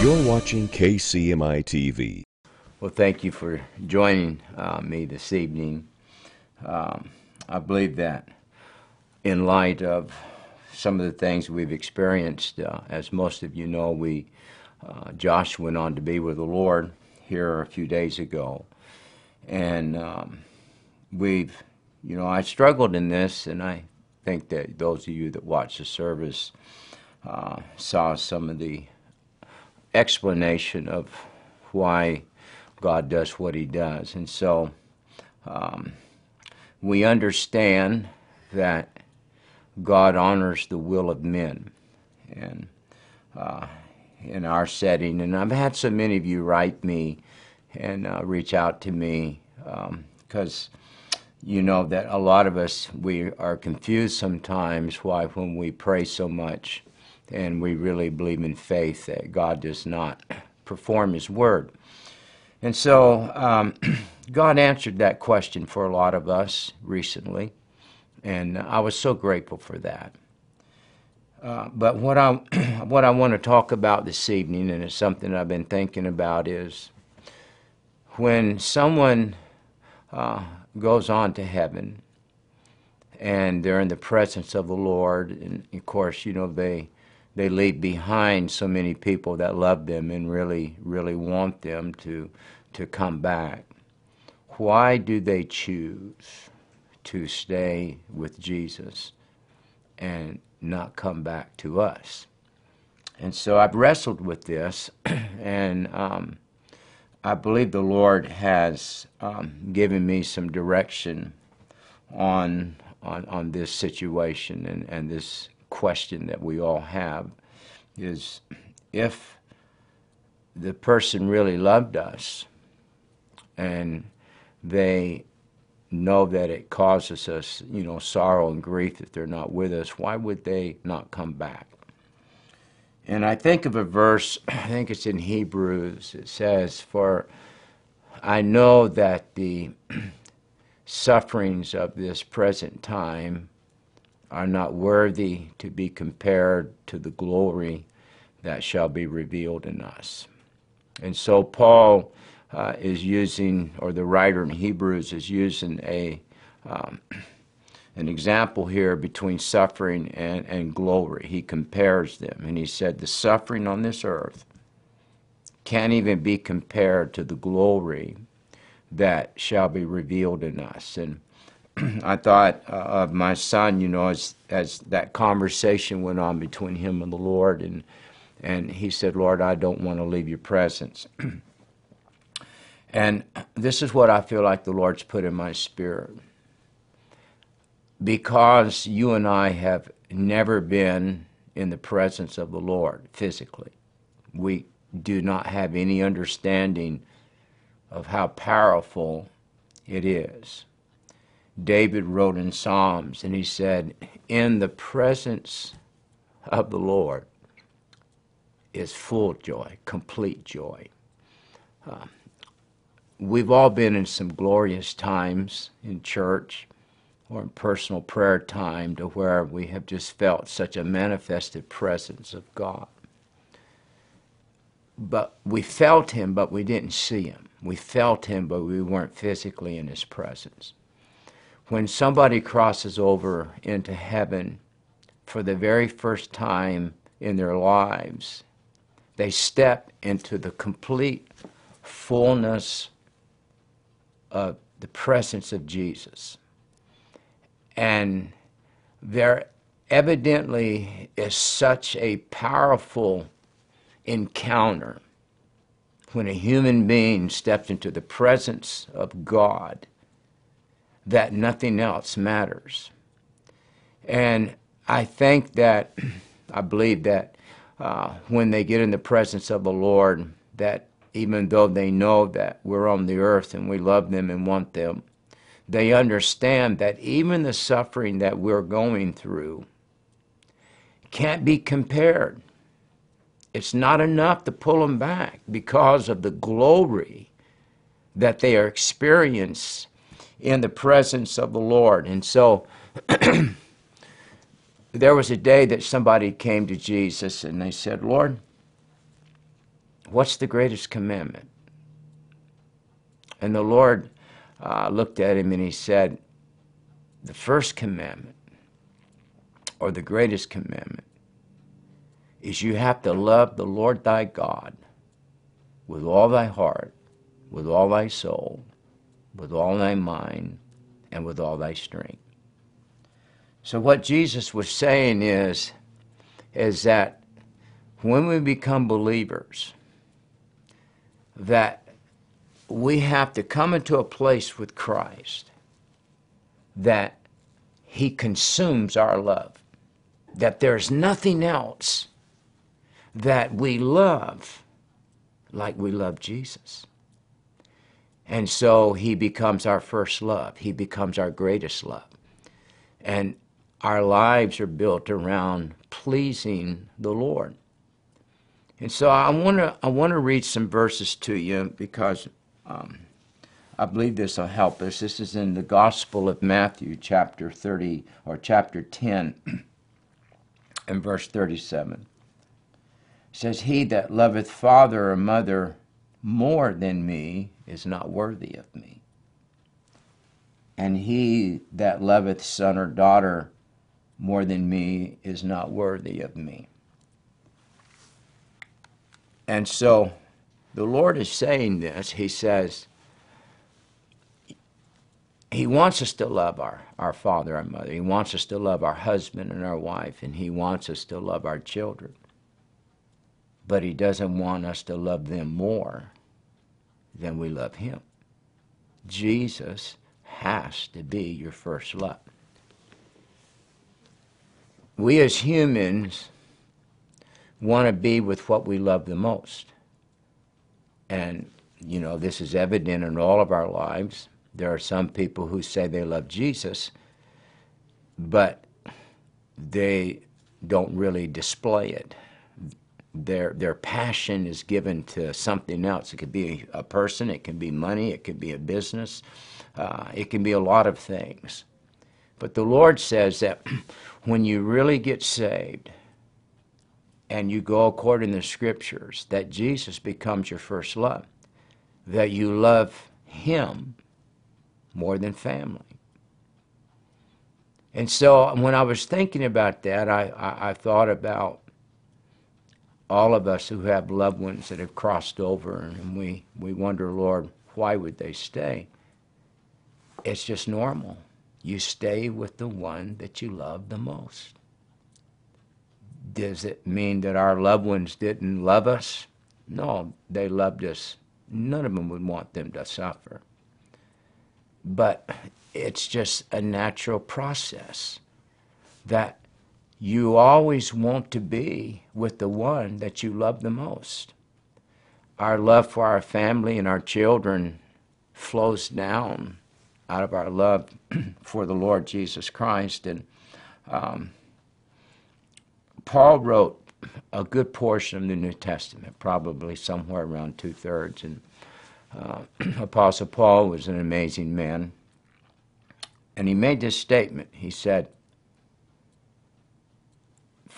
You're watching KCMI TV. Well, thank you for joining uh, me this evening. Um, I believe that in light of some of the things we've experienced, uh, as most of you know, we uh, Josh went on to be with the Lord here a few days ago, and um, we've, you know, I struggled in this, and I think that those of you that watched the service uh, saw some of the explanation of why God does what He does. And so um, we understand that God honors the will of men. And uh, in our setting, and I've had so many of you write me and uh, reach out to me because um, you know that a lot of us we are confused sometimes why when we pray so much and we really believe in faith that God does not perform His word. And so um, God answered that question for a lot of us recently, and I was so grateful for that. Uh, but what I what I want to talk about this evening, and it's something I've been thinking about, is when someone uh, goes on to heaven and they're in the presence of the Lord, and of course, you know they they leave behind so many people that love them and really, really want them to, to come back. Why do they choose to stay with Jesus and not come back to us? And so I've wrestled with this, and um, I believe the Lord has um, given me some direction on, on, on this situation and, and this question that we all have is if the person really loved us and they know that it causes us, you know, sorrow and grief that they're not with us, why would they not come back? And I think of a verse, I think it's in Hebrews, it says, For I know that the sufferings of this present time are not worthy to be compared to the glory that shall be revealed in us. And so Paul uh, is using, or the writer in Hebrews is using a um, an example here between suffering and, and glory. He compares them, and he said the suffering on this earth can't even be compared to the glory that shall be revealed in us. And I thought uh, of my son, you know, as as that conversation went on between him and the Lord, and and he said, "Lord, I don't want to leave your presence." and this is what I feel like the Lord's put in my spirit, because you and I have never been in the presence of the Lord physically. We do not have any understanding of how powerful it is. David wrote in Psalms, and he said, In the presence of the Lord is full joy, complete joy. Uh, we've all been in some glorious times in church or in personal prayer time to where we have just felt such a manifested presence of God. But we felt Him, but we didn't see Him. We felt Him, but we weren't physically in His presence when somebody crosses over into heaven for the very first time in their lives, they step into the complete fullness of the presence of Jesus. And there evidently is such a powerful encounter when a human being steps into the presence of God that nothing else matters. And I think that, I believe that uh, when they get in the presence of the Lord, that even though they know that we're on the earth and we love them and want them, they understand that even the suffering that we're going through can't be compared. It's not enough to pull them back because of the glory that they are experiencing in the presence of the Lord. And so there was a day that somebody came to Jesus and they said, Lord, What's the greatest commandment? And the Lord uh, looked at him and he said, The first commandment, or the greatest commandment, is you have to love the Lord thy God with all thy heart, with all thy soul, with all thy mind, and with all thy strength. So what Jesus was saying is, is that when we become believers, that we have to come into a place with Christ that he consumes our love, that there's nothing else that we love like we love Jesus. And so he becomes our first love. He becomes our greatest love. And our lives are built around pleasing the Lord. And so I want to I want to read some verses to you because um, I believe this will help us. This is in the Gospel of Matthew, chapter 30 or chapter 10, and verse 37 says, He that loveth father or mother more than me is not worthy of me. And he that loveth son or daughter more than me is not worthy of me. And so the Lord is saying this. He says, He wants us to love our, our father and mother. He wants us to love our husband and our wife, and He wants us to love our children but he doesn't want us to love them more than we love him. Jesus has to be your first love. We as humans want to be with what we love the most. And, you know, this is evident in all of our lives. There are some people who say they love Jesus, but they don't really display it their their passion is given to something else. It could be a person, it can be money, it could be a business, uh, it can be a lot of things. But the Lord says that when you really get saved and you go according to the scriptures, that Jesus becomes your first love, that you love Him more than family. And so when I was thinking about that, I, I, I thought about all of us who have loved ones that have crossed over and we, we wonder, Lord, why would they stay? It's just normal. You stay with the one that you love the most. Does it mean that our loved ones didn't love us? No, they loved us. None of them would want them to suffer. But it's just a natural process that you always want to be with the one that you love the most. Our love for our family and our children flows down out of our love for the Lord Jesus Christ. And um, Paul wrote a good portion of the New Testament, probably somewhere around two thirds. And uh, Apostle Paul was an amazing man. And he made this statement. He said,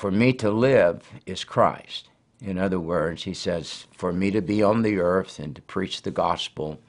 for me to live is Christ. In other words, he says, for me to be on the earth and to preach the gospel,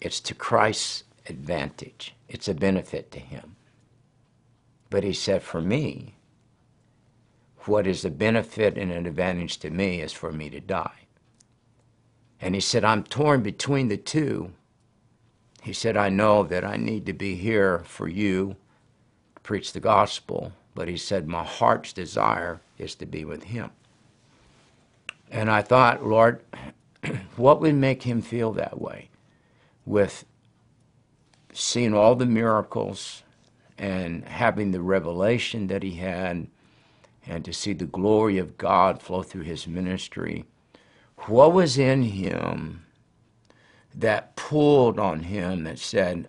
it's to Christ's advantage. It's a benefit to him. But he said, for me, what is a benefit and an advantage to me is for me to die. And he said, I'm torn between the two. He said, I know that I need to be here for you, to preach the gospel, but he said, My heart's desire is to be with him. And I thought, Lord, what would make him feel that way with seeing all the miracles and having the revelation that he had and to see the glory of God flow through his ministry? What was in him that pulled on him that said,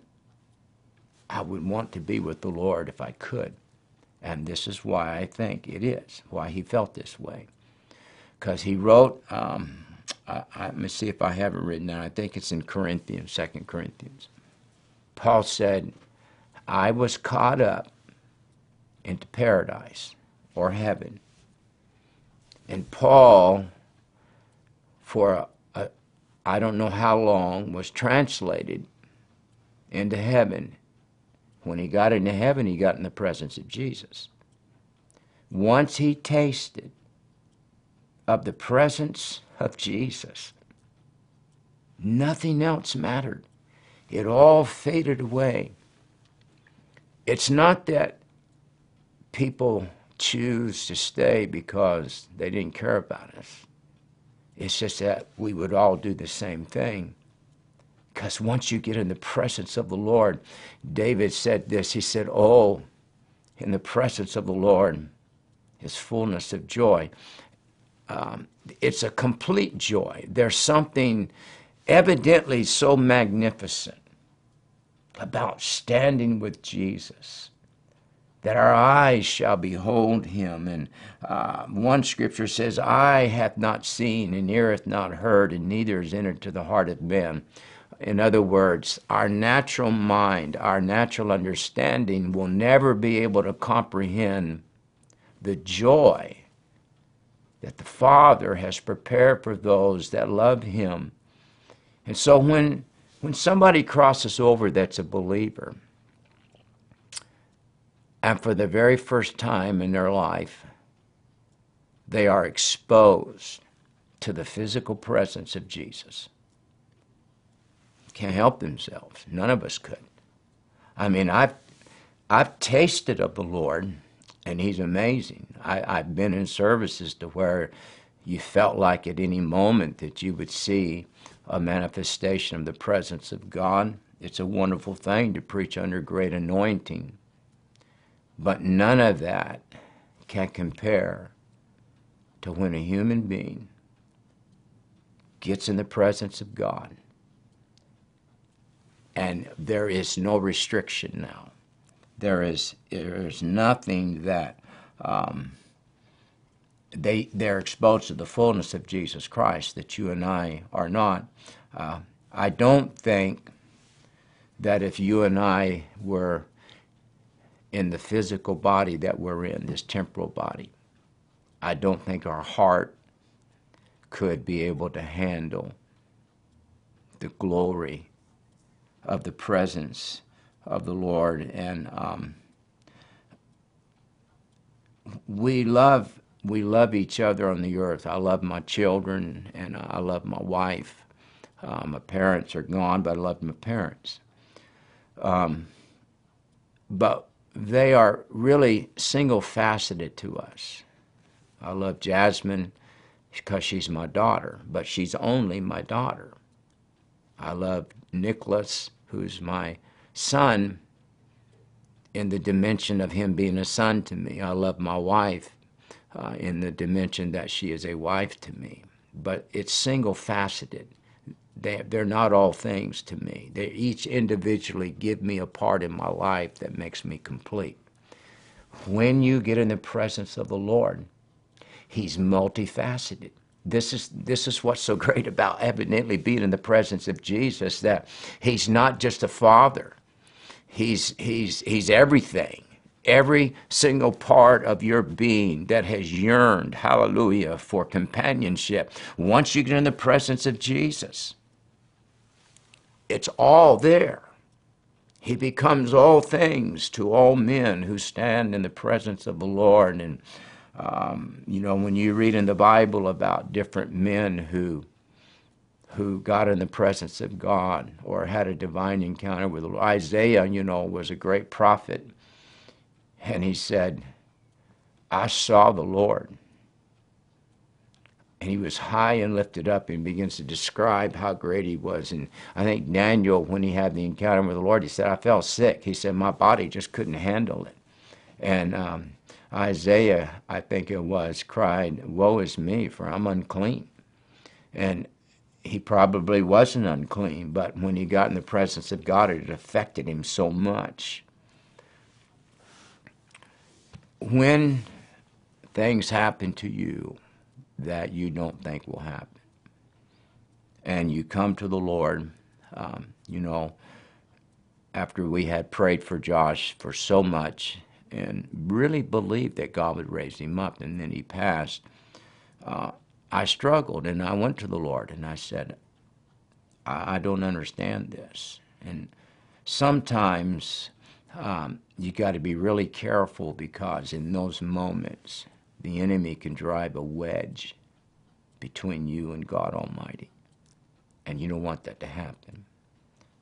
I would want to be with the Lord if I could? And this is why I think it is, why he felt this way. Because he wrote, um, I, I, let me see if I have it written down. I think it's in Corinthians, Second Corinthians. Paul said, I was caught up into paradise or heaven. And Paul for I don't know how long, was translated into heaven. When he got into heaven, he got in the presence of Jesus. Once he tasted of the presence of Jesus, nothing else mattered. It all faded away. It's not that people choose to stay because they didn't care about us. It's just that we would all do the same thing. Because once you get in the presence of the Lord, David said this. He said, Oh, in the presence of the Lord is fullness of joy. Um, it's a complete joy. There's something evidently so magnificent about standing with Jesus that our eyes shall behold him. And uh, one scripture says, Eye hath not seen, and ear hath not heard, and neither is entered to the heart of men. In other words, our natural mind, our natural understanding will never be able to comprehend the joy that the Father has prepared for those that love Him. And so when, when somebody crosses over that's a believer, and for the very first time in their life, they are exposed to the physical presence of Jesus. Can't help themselves. None of us could. I mean, I've, I've tasted of the Lord, and He's amazing. I, I've been in services to where you felt like at any moment that you would see a manifestation of the presence of God. It's a wonderful thing to preach under great anointing. But none of that can compare to when a human being gets in the presence of God and there is no restriction now. There is there is nothing that um, they they're exposed to the fullness of Jesus Christ that you and I are not. Uh, I don't think that if you and I were in the physical body that we're in, this temporal body, I don't think our heart could be able to handle the glory of the presence of the Lord. And um, we love we love each other on the earth. I love my children and I love my wife. Uh, my parents are gone, but I love my parents. Um, but they are really single faceted to us. I love Jasmine because she's my daughter, but she's only my daughter. I love Nicholas, who's my son, in the dimension of him being a son to me. I love my wife uh, in the dimension that she is a wife to me. But it's single faceted. They, they're not all things to me. They each individually give me a part in my life that makes me complete. When you get in the presence of the Lord, He's multifaceted. This is, this is what's so great about evidently being in the presence of Jesus that He's not just a father, He's, he's, he's everything every single part of your being that has yearned, hallelujah, for companionship. Once you get in the presence of Jesus, it's all there. He becomes all things to all men who stand in the presence of the Lord. And, um, you know, when you read in the Bible about different men who who got in the presence of God or had a divine encounter with. Isaiah, you know, was a great prophet. And he said, I saw the Lord and he was high and lifted up and begins to describe how great he was. And I think Daniel, when he had the encounter with the Lord, he said, I felt sick. He said, My body just couldn't handle it. And um, Isaiah, I think it was, cried, Woe is me, for I'm unclean. And he probably wasn't unclean, but when he got in the presence of God, it affected him so much. When things happen to you, that you don't think will happen. And you come to the Lord, um, you know, after we had prayed for Josh for so much and really believed that God would raise him up, and then he passed. Uh, I struggled and I went to the Lord and I said, I, I don't understand this. And sometimes um, you got to be really careful because in those moments, the enemy can drive a wedge between you and God Almighty. And you don't want that to happen.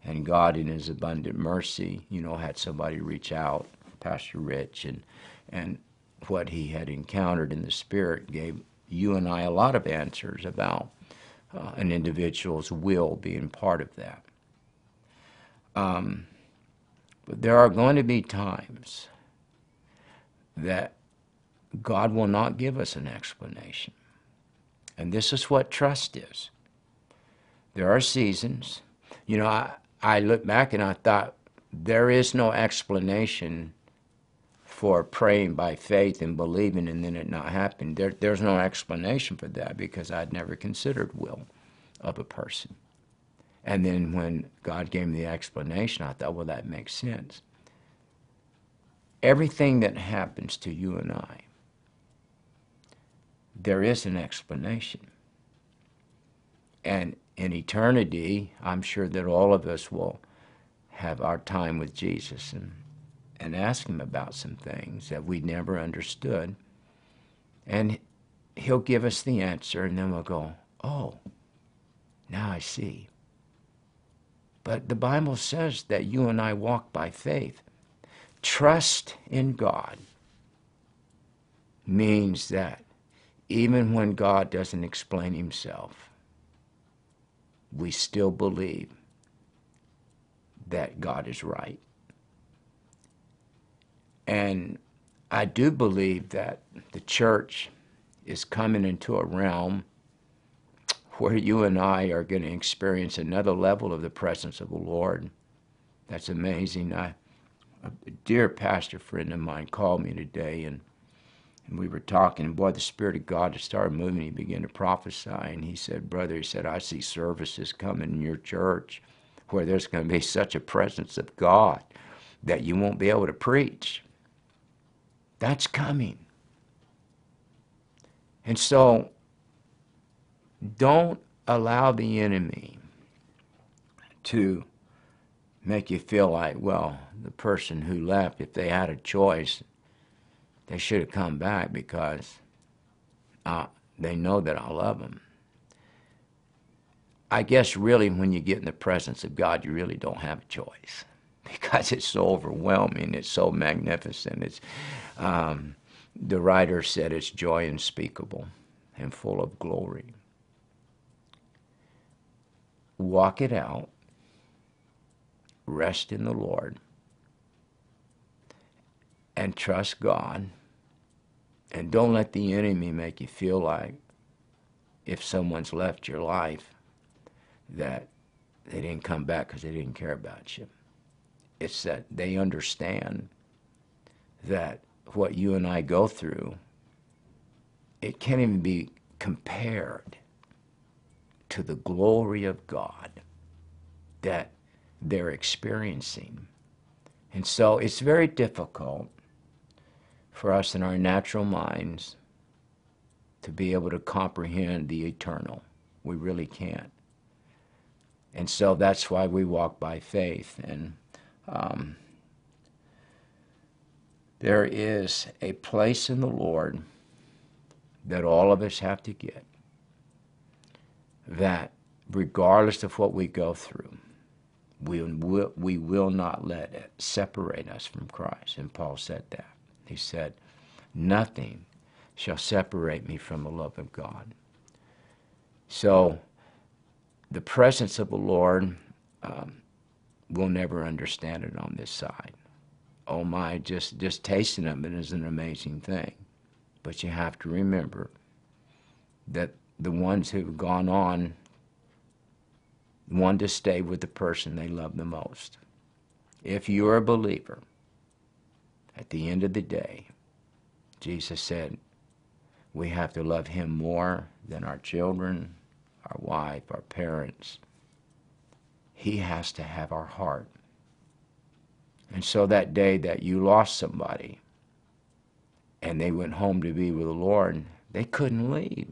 And God, in His abundant mercy, you know, had somebody reach out, Pastor Rich, and and what he had encountered in the spirit gave you and I a lot of answers about uh, an individual's will being part of that. Um, but there are going to be times that God will not give us an explanation. And this is what trust is. There are seasons. You know, I, I look back and I thought, there is no explanation for praying by faith and believing and then it not happening. There, there's no explanation for that because I'd never considered will of a person. And then when God gave me the explanation, I thought, well, that makes sense. Everything that happens to you and I, there is an explanation. And in eternity, I'm sure that all of us will have our time with Jesus and and ask him about some things that we never understood. And he'll give us the answer, and then we'll go, oh, now I see. But the Bible says that you and I walk by faith. Trust in God means that even when God doesn't explain himself, we still believe that God is right. And I do believe that the church is coming into a realm where you and I are going to experience another level of the presence of the Lord. That's amazing. I, a dear pastor friend of mine called me today and and we were talking, and boy, the Spirit of God just started moving. He began to prophesy, and he said, Brother, he said, I see services coming in your church where there's going to be such a presence of God that you won't be able to preach. That's coming. And so don't allow the enemy to make you feel like, well, the person who left, if they had a choice, they should have come back because uh, they know that I love them. I guess really when you get in the presence of God, you really don't have a choice because it's so overwhelming, it's so magnificent. It's um, the writer said it's joy unspeakable and full of glory. Walk it out. Rest in the Lord. And trust God. And don't let the enemy make you feel like if someone's left your life that they didn't come back because they didn't care about you. It's that they understand that what you and I go through, it can't even be compared to the glory of God that they're experiencing. And so it's very difficult for us in our natural minds to be able to comprehend the eternal. We really can't. And so that's why we walk by faith. And um, there is a place in the Lord that all of us have to get. That regardless of what we go through, we will, we will not let it separate us from Christ. And Paul said that. He said, Nothing shall separate me from the love of God. So, the presence of the Lord, um, we'll never understand it on this side oh my, just, just tasting of it is an amazing thing. But you have to remember that the ones who've gone on want to stay with the person they love the most. If you're a believer, at the end of the day, Jesus said, we have to love him more than our children, our wife, our parents. He has to have our heart. And so that day that you lost somebody and they went home to be with the Lord, they couldn't leave.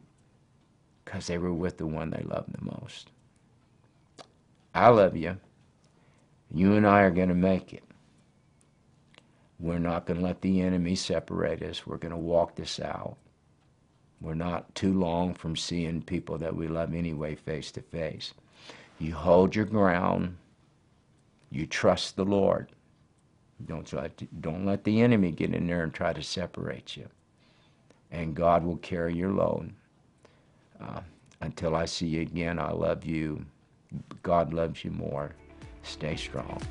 because they were with the one they loved the most. I love you. You and I are going to make it. We're not going to let the enemy separate us. We're going to walk this out. We're not too long from seeing people that we love anyway face to face. You hold your ground. You trust the Lord. Don't let, don't let the enemy get in there and try to separate you. And God will carry your load. Uh, until I see you again, I love you. God loves you more. Stay strong.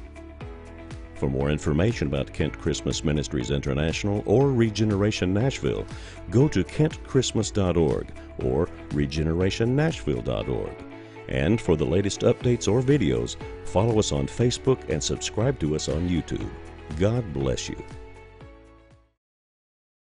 For more information about Kent Christmas Ministries International or Regeneration Nashville, go to kentchristmas.org or regenerationnashville.org. And for the latest updates or videos, follow us on Facebook and subscribe to us on YouTube. God bless you.